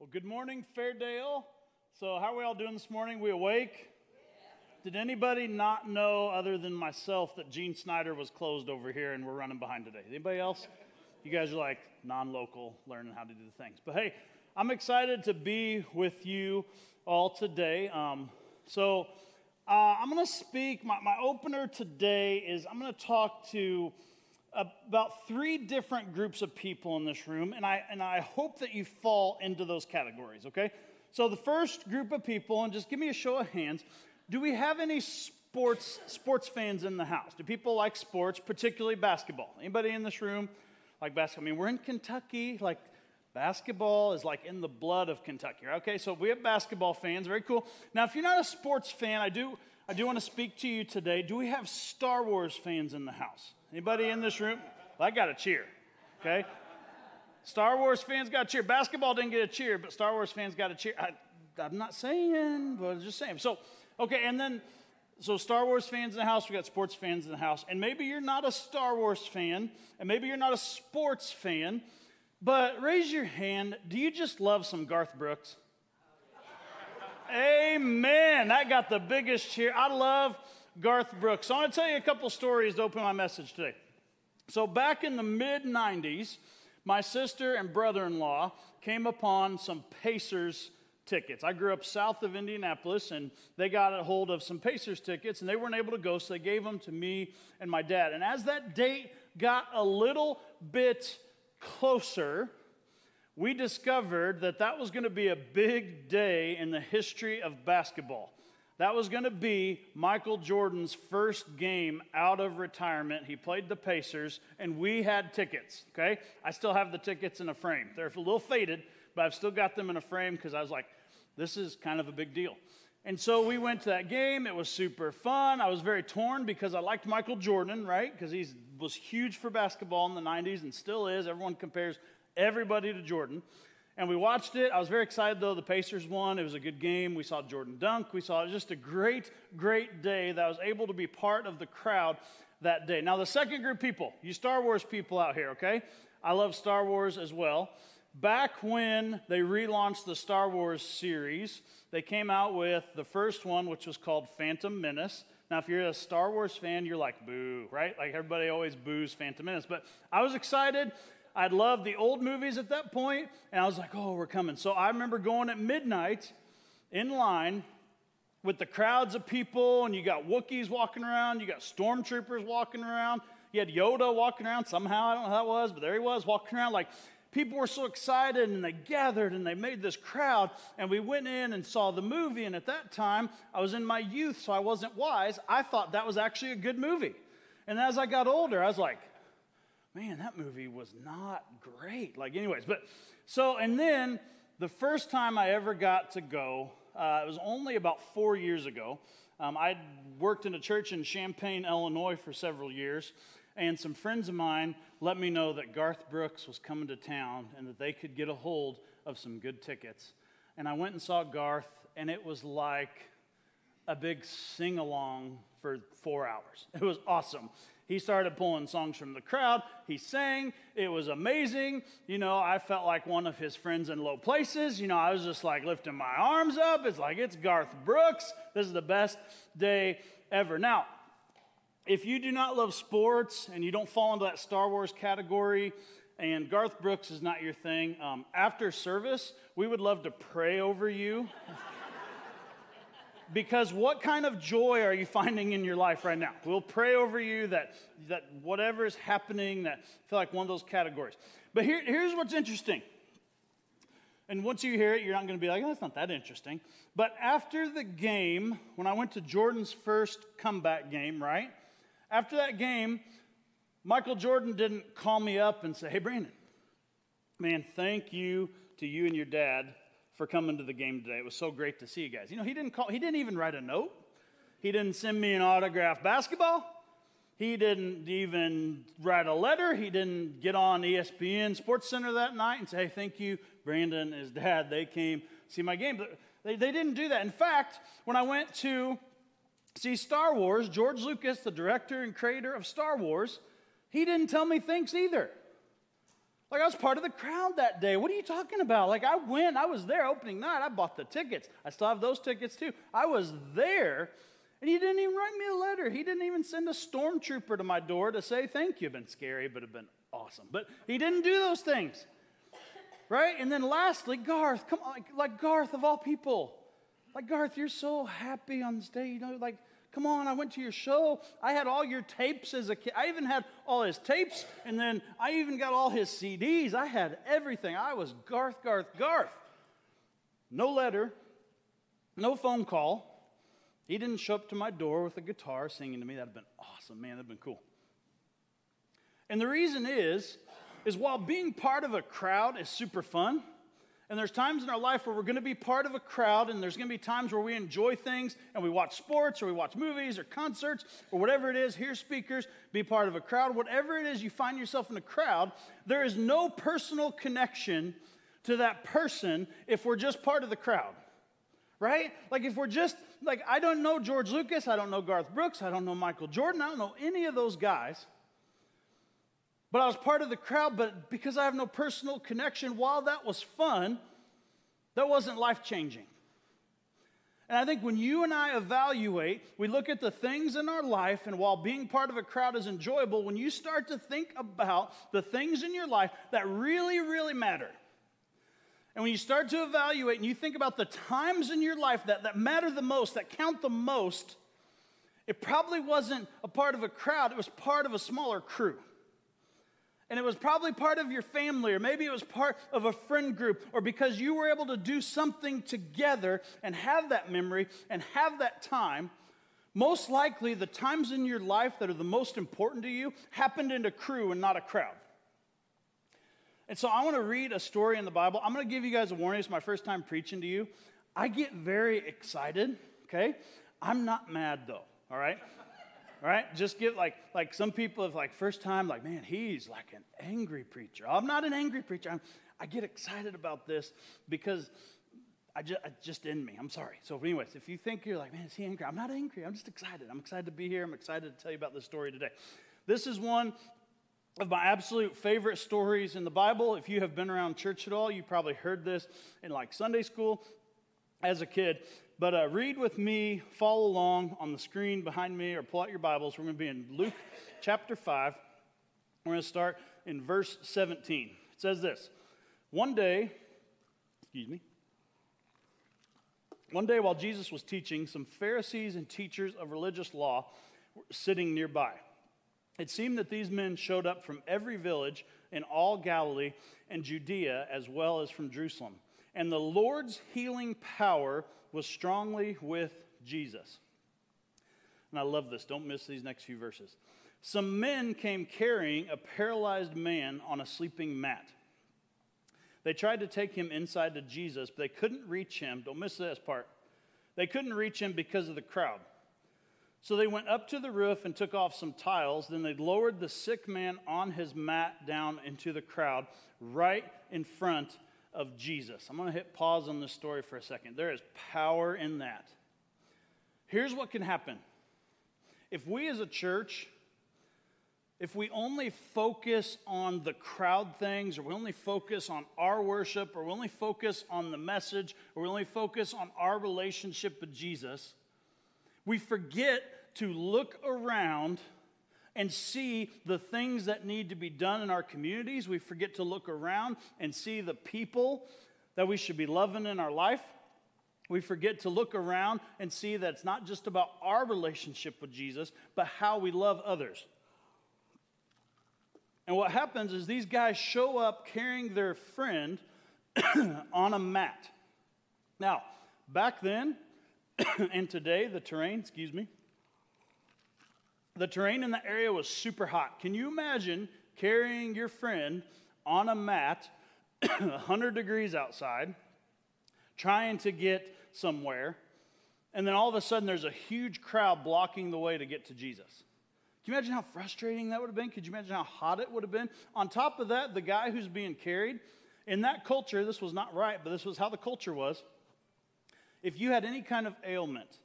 Well, good morning, Fairdale. So, how are we all doing this morning? We awake? Did anybody not know, other than myself, that Gene Snyder was closed over here and we're running behind today? Anybody else? You guys are like non local, learning how to do the things. But hey, I'm excited to be with you all today. Um, so, uh, I'm going to speak. My, my opener today is I'm going to talk to about three different groups of people in this room, and I, and I hope that you fall into those categories, okay? So, the first group of people, and just give me a show of hands, do we have any sports, sports fans in the house? Do people like sports, particularly basketball? Anybody in this room like basketball? I mean, we're in Kentucky, like basketball is like in the blood of Kentucky, okay? So, we have basketball fans, very cool. Now, if you're not a sports fan, I do, I do want to speak to you today. Do we have Star Wars fans in the house? Anybody in this room? Well, I got a cheer. Okay? Star Wars fans got a cheer. Basketball didn't get a cheer, but Star Wars fans got a cheer. I, am not saying, but I'm just saying. So, okay, and then, so Star Wars fans in the house, we got sports fans in the house. And maybe you're not a Star Wars fan, and maybe you're not a sports fan, but raise your hand. Do you just love some Garth Brooks? Amen. That got the biggest cheer. I love Garth Brooks. I want to tell you a couple stories to open my message today. So back in the mid 90s, my sister and brother in law came upon some Pacers tickets. I grew up south of Indianapolis, and they got a hold of some Pacers tickets, and they weren't able to go, so they gave them to me and my dad. And as that date got a little bit closer, we discovered that that was going to be a big day in the history of basketball. That was going to be Michael Jordan's first game out of retirement. He played the Pacers, and we had tickets, okay? I still have the tickets in a frame. They're a little faded, but I've still got them in a frame because I was like, this is kind of a big deal. And so we went to that game. It was super fun. I was very torn because I liked Michael Jordan, right? Because he was huge for basketball in the 90s and still is. Everyone compares everybody to Jordan. And we watched it. I was very excited, though. The Pacers won. It was a good game. We saw Jordan dunk. We saw just a great, great day that I was able to be part of the crowd that day. Now, the second group people, you Star Wars people out here, okay? I love Star Wars as well. Back when they relaunched the Star Wars series, they came out with the first one, which was called Phantom Menace. Now, if you're a Star Wars fan, you're like, boo, right? Like everybody always boos Phantom Menace. But I was excited. I'd loved the old movies at that point, and I was like, oh, we're coming. So I remember going at midnight in line with the crowds of people, and you got Wookiees walking around, you got stormtroopers walking around, you had Yoda walking around. Somehow, I don't know how that was, but there he was walking around. Like people were so excited and they gathered and they made this crowd and we went in and saw the movie. And at that time i was in my youth so i wasn't wise. I thought that was actually a good movie. And as i got older i was like man, that movie was not great. Like, anyways, but so, and then the first time I ever got to go, uh, it was only about four years ago. Um, I'd worked in a church in Champaign, Illinois for several years, and some friends of mine let me know that Garth Brooks was coming to town and that they could get a hold of some good tickets. And I went and saw Garth, and it was like a big sing along for four hours. It was awesome. He started pulling songs from the crowd. He sang. It was amazing. You know, I felt like one of his friends in low places. You know, I was just like lifting my arms up. It's like, it's Garth Brooks. This is the best day ever. Now, if you do not love sports and you don't fall into that Star Wars category, and Garth Brooks is not your thing, um, after service, we would love to pray over you. because what kind of joy are you finding in your life right now? We'll pray over you that, that whatever is happening, that feel like one of those categories. But here, here's what's interesting. And once you hear it, you're not going to be like, oh, that's not that interesting. But after the game, when I went to Jordan's first comeback game, right? After that game, Michael Jordan didn't call me up and say, hey, Brandon, man, thank you to you and your dad for coming to the game today. It was so great to see you guys. You know, he didn't call, he didn't even write a note. He didn't send me an autographed basketball. He didn't even write a letter. He didn't get on ESPN Sports Center that night and say, hey, thank you, Brandon, and his dad. They came see my game. But they, they didn't do that. In fact, when I went to see Star Wars, George Lucas, the director and creator of Star Wars, he didn't tell me thanks either. Like I was part of the crowd that day. What are you talking about? Like I went, I was there opening night. I bought the tickets. I still have those tickets too. I was there, and he didn't even write me a letter. He didn't even send a stormtrooper to my door to say thank you. Been scary, but have been awesome. But he didn't do those things. Right? And then lastly, Garth, come on, like, like Garth of all people. Like Garth, you're so happy on stage. You know, like Come on, I went to your show. I had all your tapes as a kid. I even had all his tapes, and then I even got all his CDs. I had everything. I was Garth, Garth, Garth. No letter, no phone call. He didn't show up to my door with a guitar singing to me. That'd have been awesome, man. That'd been cool. And the reason is, is while being part of a crowd is super fun, and there's times in our life where we're going to be part of a crowd, and there's going to be times where we enjoy things and we watch sports or we watch movies or concerts or whatever it is, hear speakers, be part of a crowd. Whatever it is you find yourself in a crowd, there is no personal connection to that person if we're just part of the crowd. Right? Like if we're just, like, I don't know George Lucas, I don't know Garth Brooks, I don't know Michael Jordan, I don't know any of those guys. But I was part of the crowd, but because I have no personal connection, while that was fun, that wasn't life changing. And I think when you and I evaluate, we look at the things in our life, and while being part of a crowd is enjoyable, when you start to think about the things in your life that really, really matter, and when you start to evaluate and you think about the times in your life that, that matter the most, that count the most, it probably wasn't a part of a crowd, it was part of a smaller crew and it was probably part of your family, or maybe it was part of a friend group, or because you were able to do something together and have that memory and have that time, most likely the times in your life that are the most important to you happened in a crew and not a crowd. And so I want to read a story in the Bible. I'm going to give you guys a warning. It's my first time preaching to you. I get very excited, okay? I'm not mad though, all right? Right? Just get like like some people have like first time like man he's like an angry preacher. I'm not an angry preacher. I'm, I get excited about this because I just, I just in me. I'm sorry. So, anyways, if you think you're like, man, is he angry? I'm not angry. I'm just excited. I'm excited to be here. I'm excited to tell you about this story today. This is one of my absolute favorite stories in the Bible. If you have been around church at all, you probably heard this in like Sunday school as a kid. But uh, read with me, follow along on the screen behind me, or pull out your Bibles. We're going to be in Luke chapter 5. We're going to start in verse 17. It says this One day, excuse me, one day while Jesus was teaching, some Pharisees and teachers of religious law were sitting nearby. It seemed that these men showed up from every village in all Galilee and Judea, as well as from Jerusalem. And the Lord's healing power was strongly with Jesus. And I love this. Don't miss these next few verses. Some men came carrying a paralyzed man on a sleeping mat. They tried to take him inside to Jesus, but they couldn't reach him. Don't miss this part. They couldn't reach him because of the crowd. So they went up to the roof and took off some tiles. Then they lowered the sick man on his mat down into the crowd right in front of Jesus. I'm going to hit pause on this story for a second. There is power in that. Here's what can happen if we as a church, if we only focus on the crowd things, or we only focus on our worship, or we only focus on the message, or we only focus on our relationship with Jesus, we forget to look around and see the things that need to be done in our communities. We forget to look around and see the people that we should be loving in our life. We forget to look around and see that it's not just about our relationship with Jesus, but how we love others. And what happens is these guys show up carrying their friend on a mat. Now, back then and today, the terrain, excuse me, the terrain in the area was super hot. Can you imagine carrying your friend on a mat, 100 degrees outside, trying to get somewhere, and then all of a sudden there's a huge crowd blocking the way to get to Jesus? Can you imagine how frustrating that would have been? Could you imagine how hot it would have been? On top of that, the guy who's being carried, in that culture, this was not right, but this was how the culture was. If you had any kind of ailment,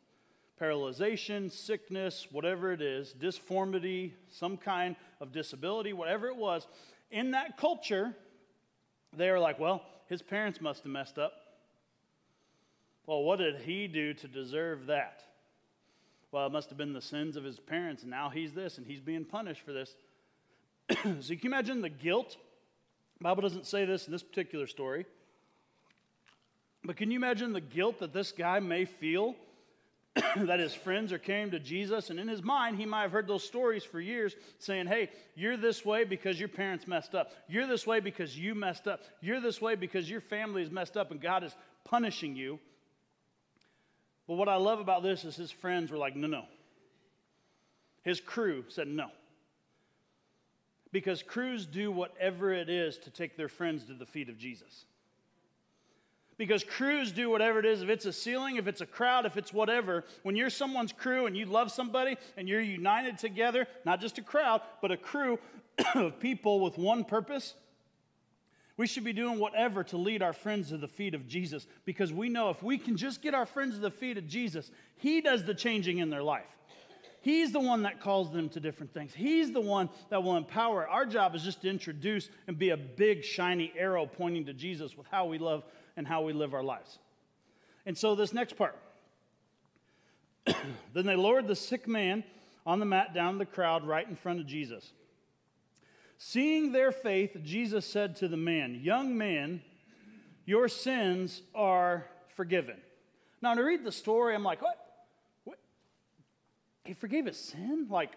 paralyzation, sickness, whatever it is, disformity, some kind of disability, whatever it was, in that culture, they were like, well, his parents must have messed up. Well, what did he do to deserve that? Well, it must have been the sins of his parents, and now he's this, and he's being punished for this. so can you imagine the guilt. The Bible doesn't say this in this particular story. But can you imagine the guilt that this guy may feel that his friends are carrying to Jesus? And in his mind, he might have heard those stories for years saying, Hey, you're this way because your parents messed up. You're this way because you messed up. You're this way because your family is messed up and God is punishing you. But what I love about this is his friends were like, No, no. His crew said, No. Because crews do whatever it is to take their friends to the feet of Jesus. Because crews do whatever it is. If it's a ceiling, if it's a crowd, if it's whatever, when you're someone's crew and you love somebody and you're united together, not just a crowd, but a crew of people with one purpose, we should be doing whatever to lead our friends to the feet of Jesus because we know if we can just get our friends to the feet of Jesus, He does the changing in their life. He's the one that calls them to different things. He's the one that will empower. Our job is just to introduce and be a big, shiny arrow pointing to Jesus with how we love and how we live our lives. And so, this next part. then they lowered the sick man on the mat down the crowd right in front of Jesus. Seeing their faith, Jesus said to the man, Young man, your sins are forgiven. Now, to read the story, I'm like, what? what? He forgave his sin? Like,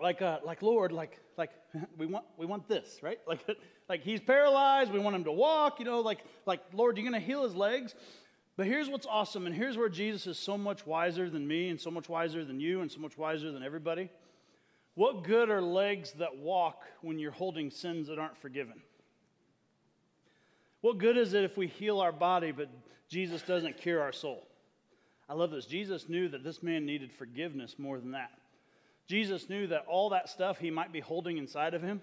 like, uh, like Lord, like, like we want, we want this, right? Like, like he's paralyzed. We want him to walk. You know, like, like Lord, you're going to heal his legs. But here's what's awesome, and here's where Jesus is so much wiser than me, and so much wiser than you, and so much wiser than everybody. What good are legs that walk when you're holding sins that aren't forgiven? What good is it if we heal our body, but Jesus doesn't cure our soul? I love this. Jesus knew that this man needed forgiveness more than that. Jesus knew that all that stuff he might be holding inside of him,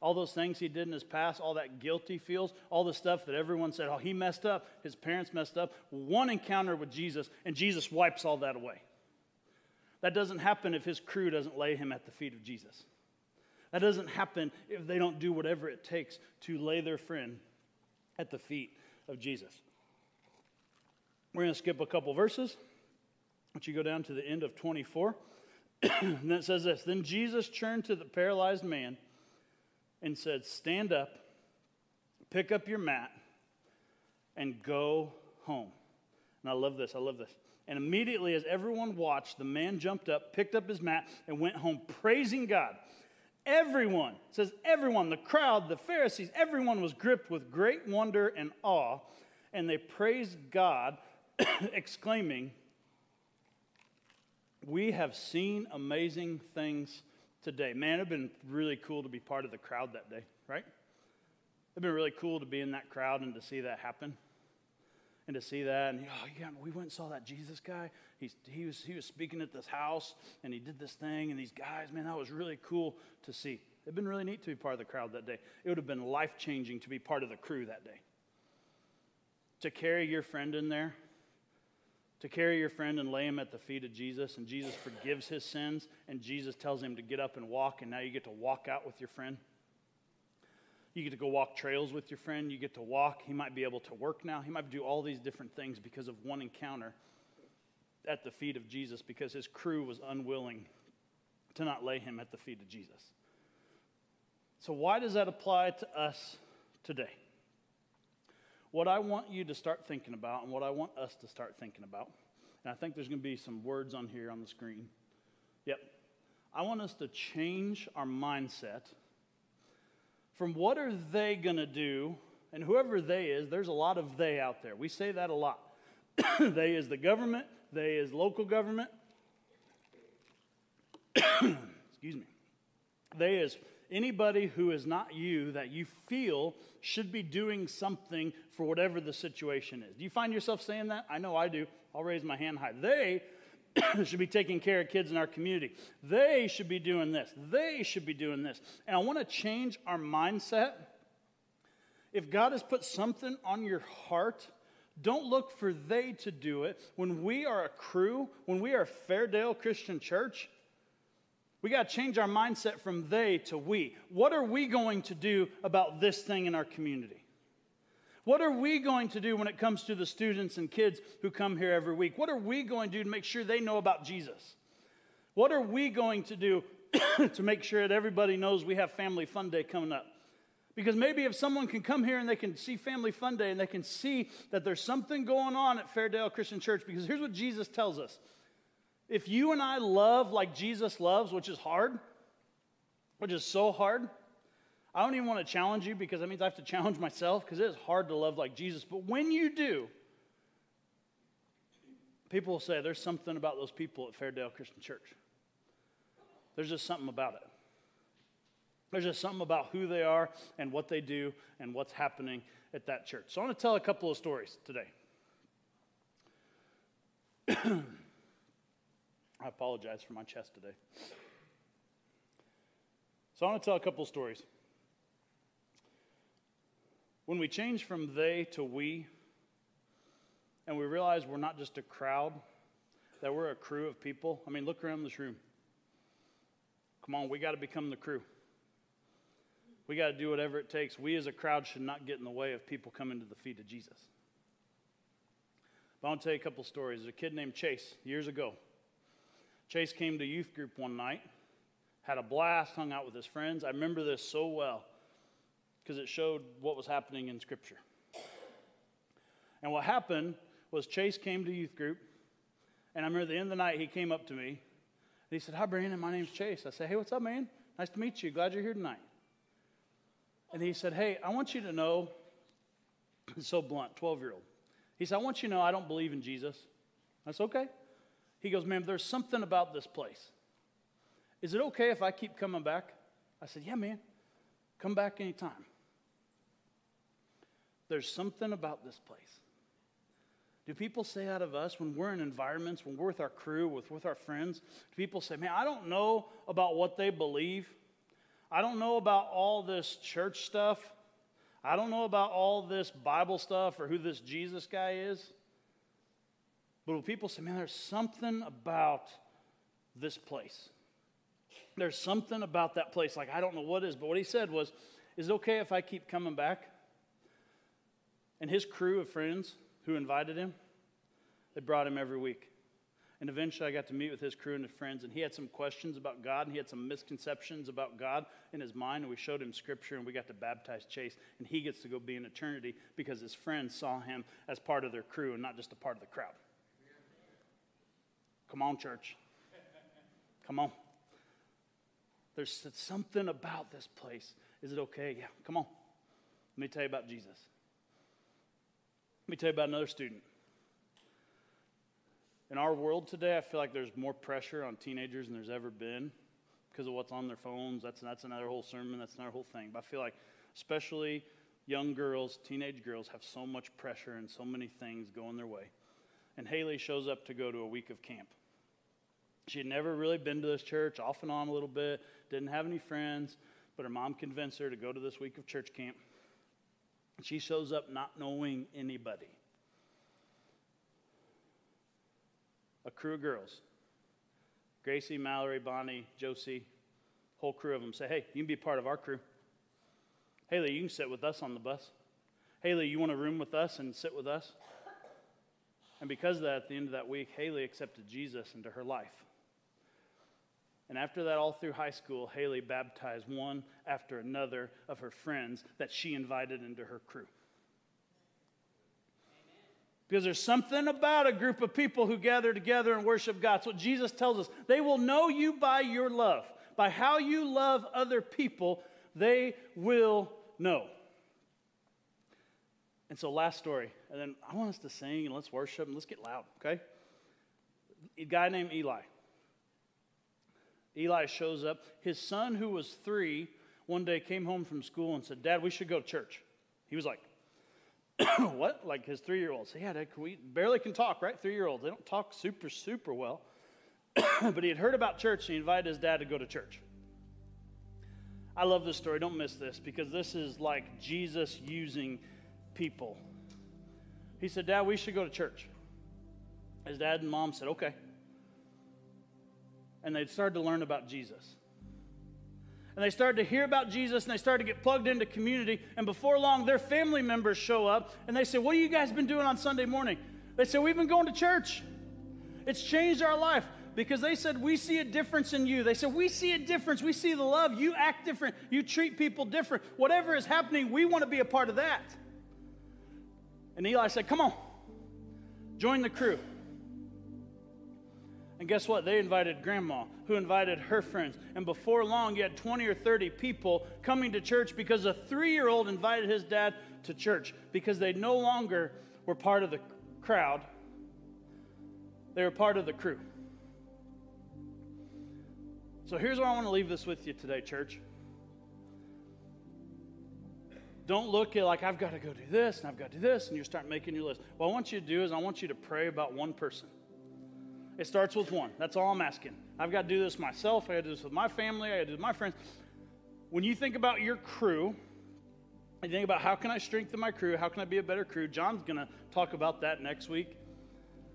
all those things he did in his past, all that guilt he feels, all the stuff that everyone said, oh, he messed up, his parents messed up, one encounter with Jesus, and Jesus wipes all that away. That doesn't happen if his crew doesn't lay him at the feet of Jesus. That doesn't happen if they don't do whatever it takes to lay their friend at the feet of Jesus. We're going to skip a couple verses. Once you go down to the end of 24, and then it says this Then Jesus turned to the paralyzed man and said, Stand up, pick up your mat, and go home. And I love this. I love this. And immediately, as everyone watched, the man jumped up, picked up his mat, and went home praising God. Everyone, says everyone, the crowd, the Pharisees, everyone was gripped with great wonder and awe, and they praised God, exclaiming, We have seen amazing things today. Man, it'd been really cool to be part of the crowd that day, right? It'd been really cool to be in that crowd and to see that happen and to see that. And oh, yeah, we went and saw that Jesus guy. He's, he, was, he was speaking at this house and he did this thing. And these guys, man, that was really cool to see. It'd been really neat to be part of the crowd that day. It would have been life changing to be part of the crew that day. To carry your friend in there, to carry your friend and lay him at the feet of Jesus, and Jesus forgives his sins, and Jesus tells him to get up and walk, and now you get to walk out with your friend. You get to go walk trails with your friend. You get to walk. He might be able to work now. He might do all these different things because of one encounter at the feet of Jesus because his crew was unwilling to not lay him at the feet of Jesus. So, why does that apply to us today? What I want you to start thinking about, and what I want us to start thinking about, and I think there's going to be some words on here on the screen. Yep. I want us to change our mindset from what are they going to do, and whoever they is, there's a lot of they out there. We say that a lot. they is the government, they is local government. Excuse me. They is anybody who is not you that you feel should be doing something for whatever the situation is. Do you find yourself saying that? I know I do. I'll raise my hand high. They should be taking care of kids in our community. They should be doing this. They should be doing this. And I want to change our mindset. If God has put something on your heart, don't look for they to do it. When we are a crew, when we are Fairdale Christian Church, We got to change our mindset from they to we. What are we going to do about this thing in our community? What are we going to do when it comes to the students and kids who come here every week? What are we going to do to make sure they know about Jesus? What are we going to do to make sure that everybody knows we have Family Fun Day coming up? Because maybe if someone can come here and they can see Family Fun Day and they can see that there's something going on at Fairdale Christian Church, because here's what Jesus tells us. If you and I love like Jesus loves, which is hard, which is so hard, I don't even want to challenge you because that means I have to challenge myself because it is hard to love like Jesus. But when you do, people will say there's something about those people at Fairdale Christian Church. There's just something about it. There's just something about who they are and what they do and what's happening at that church. So I want to tell a couple of stories today. I apologize for my chest today. So I want to tell a couple stories. When we change from they to we, and we realize we're not just a crowd, that we're a crew of people. I mean, look around this room. Come on, we got to become the crew. We got to do whatever it takes. We as a crowd should not get in the way of people coming to the feet of Jesus. But I want to tell you a couple stories. There's a kid named Chase years ago. Chase came to youth group one night, had a blast, hung out with his friends. I remember this so well because it showed what was happening in Scripture. And what happened was Chase came to youth group, and I remember the end of the night, he came up to me, and he said, Hi, Brandon, my name's Chase. I said, Hey, what's up, man? Nice to meet you. Glad you're here tonight. And he said, Hey, I want you to know, so blunt, 12 year old. He said, I want you to know I don't believe in Jesus. That's okay. He goes, Man, there's something about this place. Is it okay if I keep coming back? I said, Yeah, man. Come back anytime. There's something about this place. Do people say out of us when we're in environments, when we're with our crew, with, with our friends, do people say, man, I don't know about what they believe. I don't know about all this church stuff. I don't know about all this Bible stuff or who this Jesus guy is. But when people say, man, there's something about this place. There's something about that place. Like, I don't know what is, but what he said was, is it okay if I keep coming back? And his crew of friends who invited him, they brought him every week. And eventually I got to meet with his crew and his friends, and he had some questions about God, and he had some misconceptions about God in his mind, and we showed him scripture, and we got to baptize Chase, and he gets to go be in eternity because his friends saw him as part of their crew and not just a part of the crowd. Come on, church. Come on. There's something about this place. Is it okay? Yeah, come on. Let me tell you about Jesus. Let me tell you about another student. In our world today, I feel like there's more pressure on teenagers than there's ever been because of what's on their phones. That's, that's another whole sermon, that's another whole thing. But I feel like, especially young girls, teenage girls, have so much pressure and so many things going their way. And Haley shows up to go to a week of camp. She had never really been to this church, off and on a little bit, didn't have any friends, but her mom convinced her to go to this week of church camp. She shows up not knowing anybody. A crew of girls Gracie, Mallory, Bonnie, Josie, whole crew of them say, Hey, you can be part of our crew. Haley, you can sit with us on the bus. Haley, you want a room with us and sit with us? And because of that, at the end of that week, Haley accepted Jesus into her life. And after that, all through high school, Haley baptized one after another of her friends that she invited into her crew. Because there's something about a group of people who gather together and worship God. That's what Jesus tells us. They will know you by your love. By how you love other people, they will know. And so, last story, and then I want us to sing and let's worship and let's get loud, okay? A guy named Eli. Eli shows up. His son, who was three, one day came home from school and said, Dad, we should go to church. He was like, What? Like his three year old. Yeah, Dad, we barely can talk, right? Three year olds. They don't talk super, super well. but he had heard about church and he invited his dad to go to church. I love this story. Don't miss this because this is like Jesus using people. He said, Dad, we should go to church. His dad and mom said, Okay. And they started to learn about Jesus. And they started to hear about Jesus and they started to get plugged into community. And before long, their family members show up and they say, What have you guys been doing on Sunday morning? They say, We've been going to church. It's changed our life because they said, We see a difference in you. They said, We see a difference. We see the love. You act different. You treat people different. Whatever is happening, we want to be a part of that. And Eli said, Come on, join the crew. And guess what? They invited grandma, who invited her friends. And before long, you had 20 or 30 people coming to church because a three year old invited his dad to church because they no longer were part of the crowd, they were part of the crew. So here's where I want to leave this with you today, church. Don't look at like, I've got to go do this and I've got to do this, and you start making your list. What I want you to do is I want you to pray about one person. It starts with one. That's all I'm asking. I've got to do this myself. I got to do this with my family. I got to do this with my friends. When you think about your crew, and think about how can I strengthen my crew? How can I be a better crew? John's going to talk about that next week.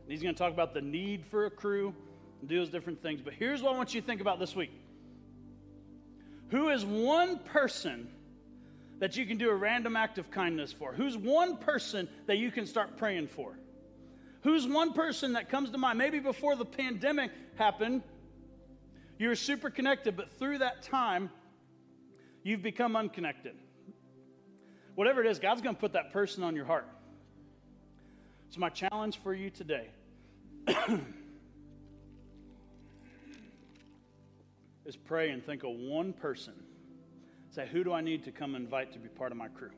He's going to talk about the need for a crew and do those different things. But here's what I want you to think about this week. Who is one person that you can do a random act of kindness for? Who's one person that you can start praying for? Who's one person that comes to mind? Maybe before the pandemic happened, you were super connected, but through that time, you've become unconnected. Whatever it is, God's going to put that person on your heart. So, my challenge for you today is pray and think of one person. Say, who do I need to come invite to be part of my crew?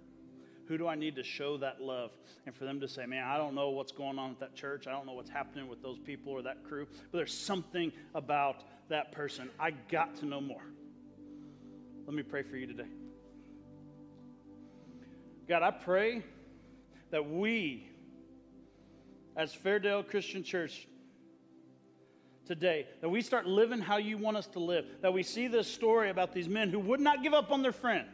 Who do I need to show that love? And for them to say, man, I don't know what's going on with that church. I don't know what's happening with those people or that crew, but there's something about that person. I got to know more. Let me pray for you today. God, I pray that we, as Fairdale Christian Church, today, that we start living how you want us to live, that we see this story about these men who would not give up on their friend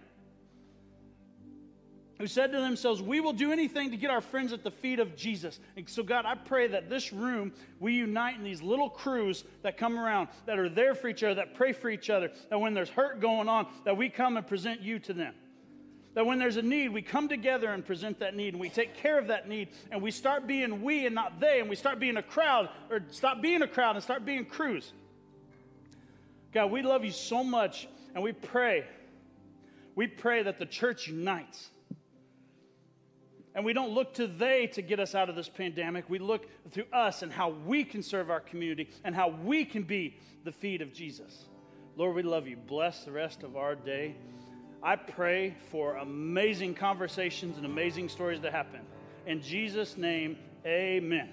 who said to themselves, We will do anything to get our friends at the feet of Jesus. And so, God, I pray that this room, we unite in these little crews that come around, that are there for each other, that pray for each other, that when there's hurt going on, that we come and present you to them. That when there's a need, we come together and present that need, and we take care of that need, and we start being we and not they, and we start being a crowd, or stop being a crowd and start being crews. God, we love you so much, and we pray, we pray that the church unites and we don't look to they to get us out of this pandemic. We look to us and how we can serve our community and how we can be the feet of Jesus. Lord, we love you. Bless the rest of our day. I pray for amazing conversations and amazing stories to happen. In Jesus' name, amen.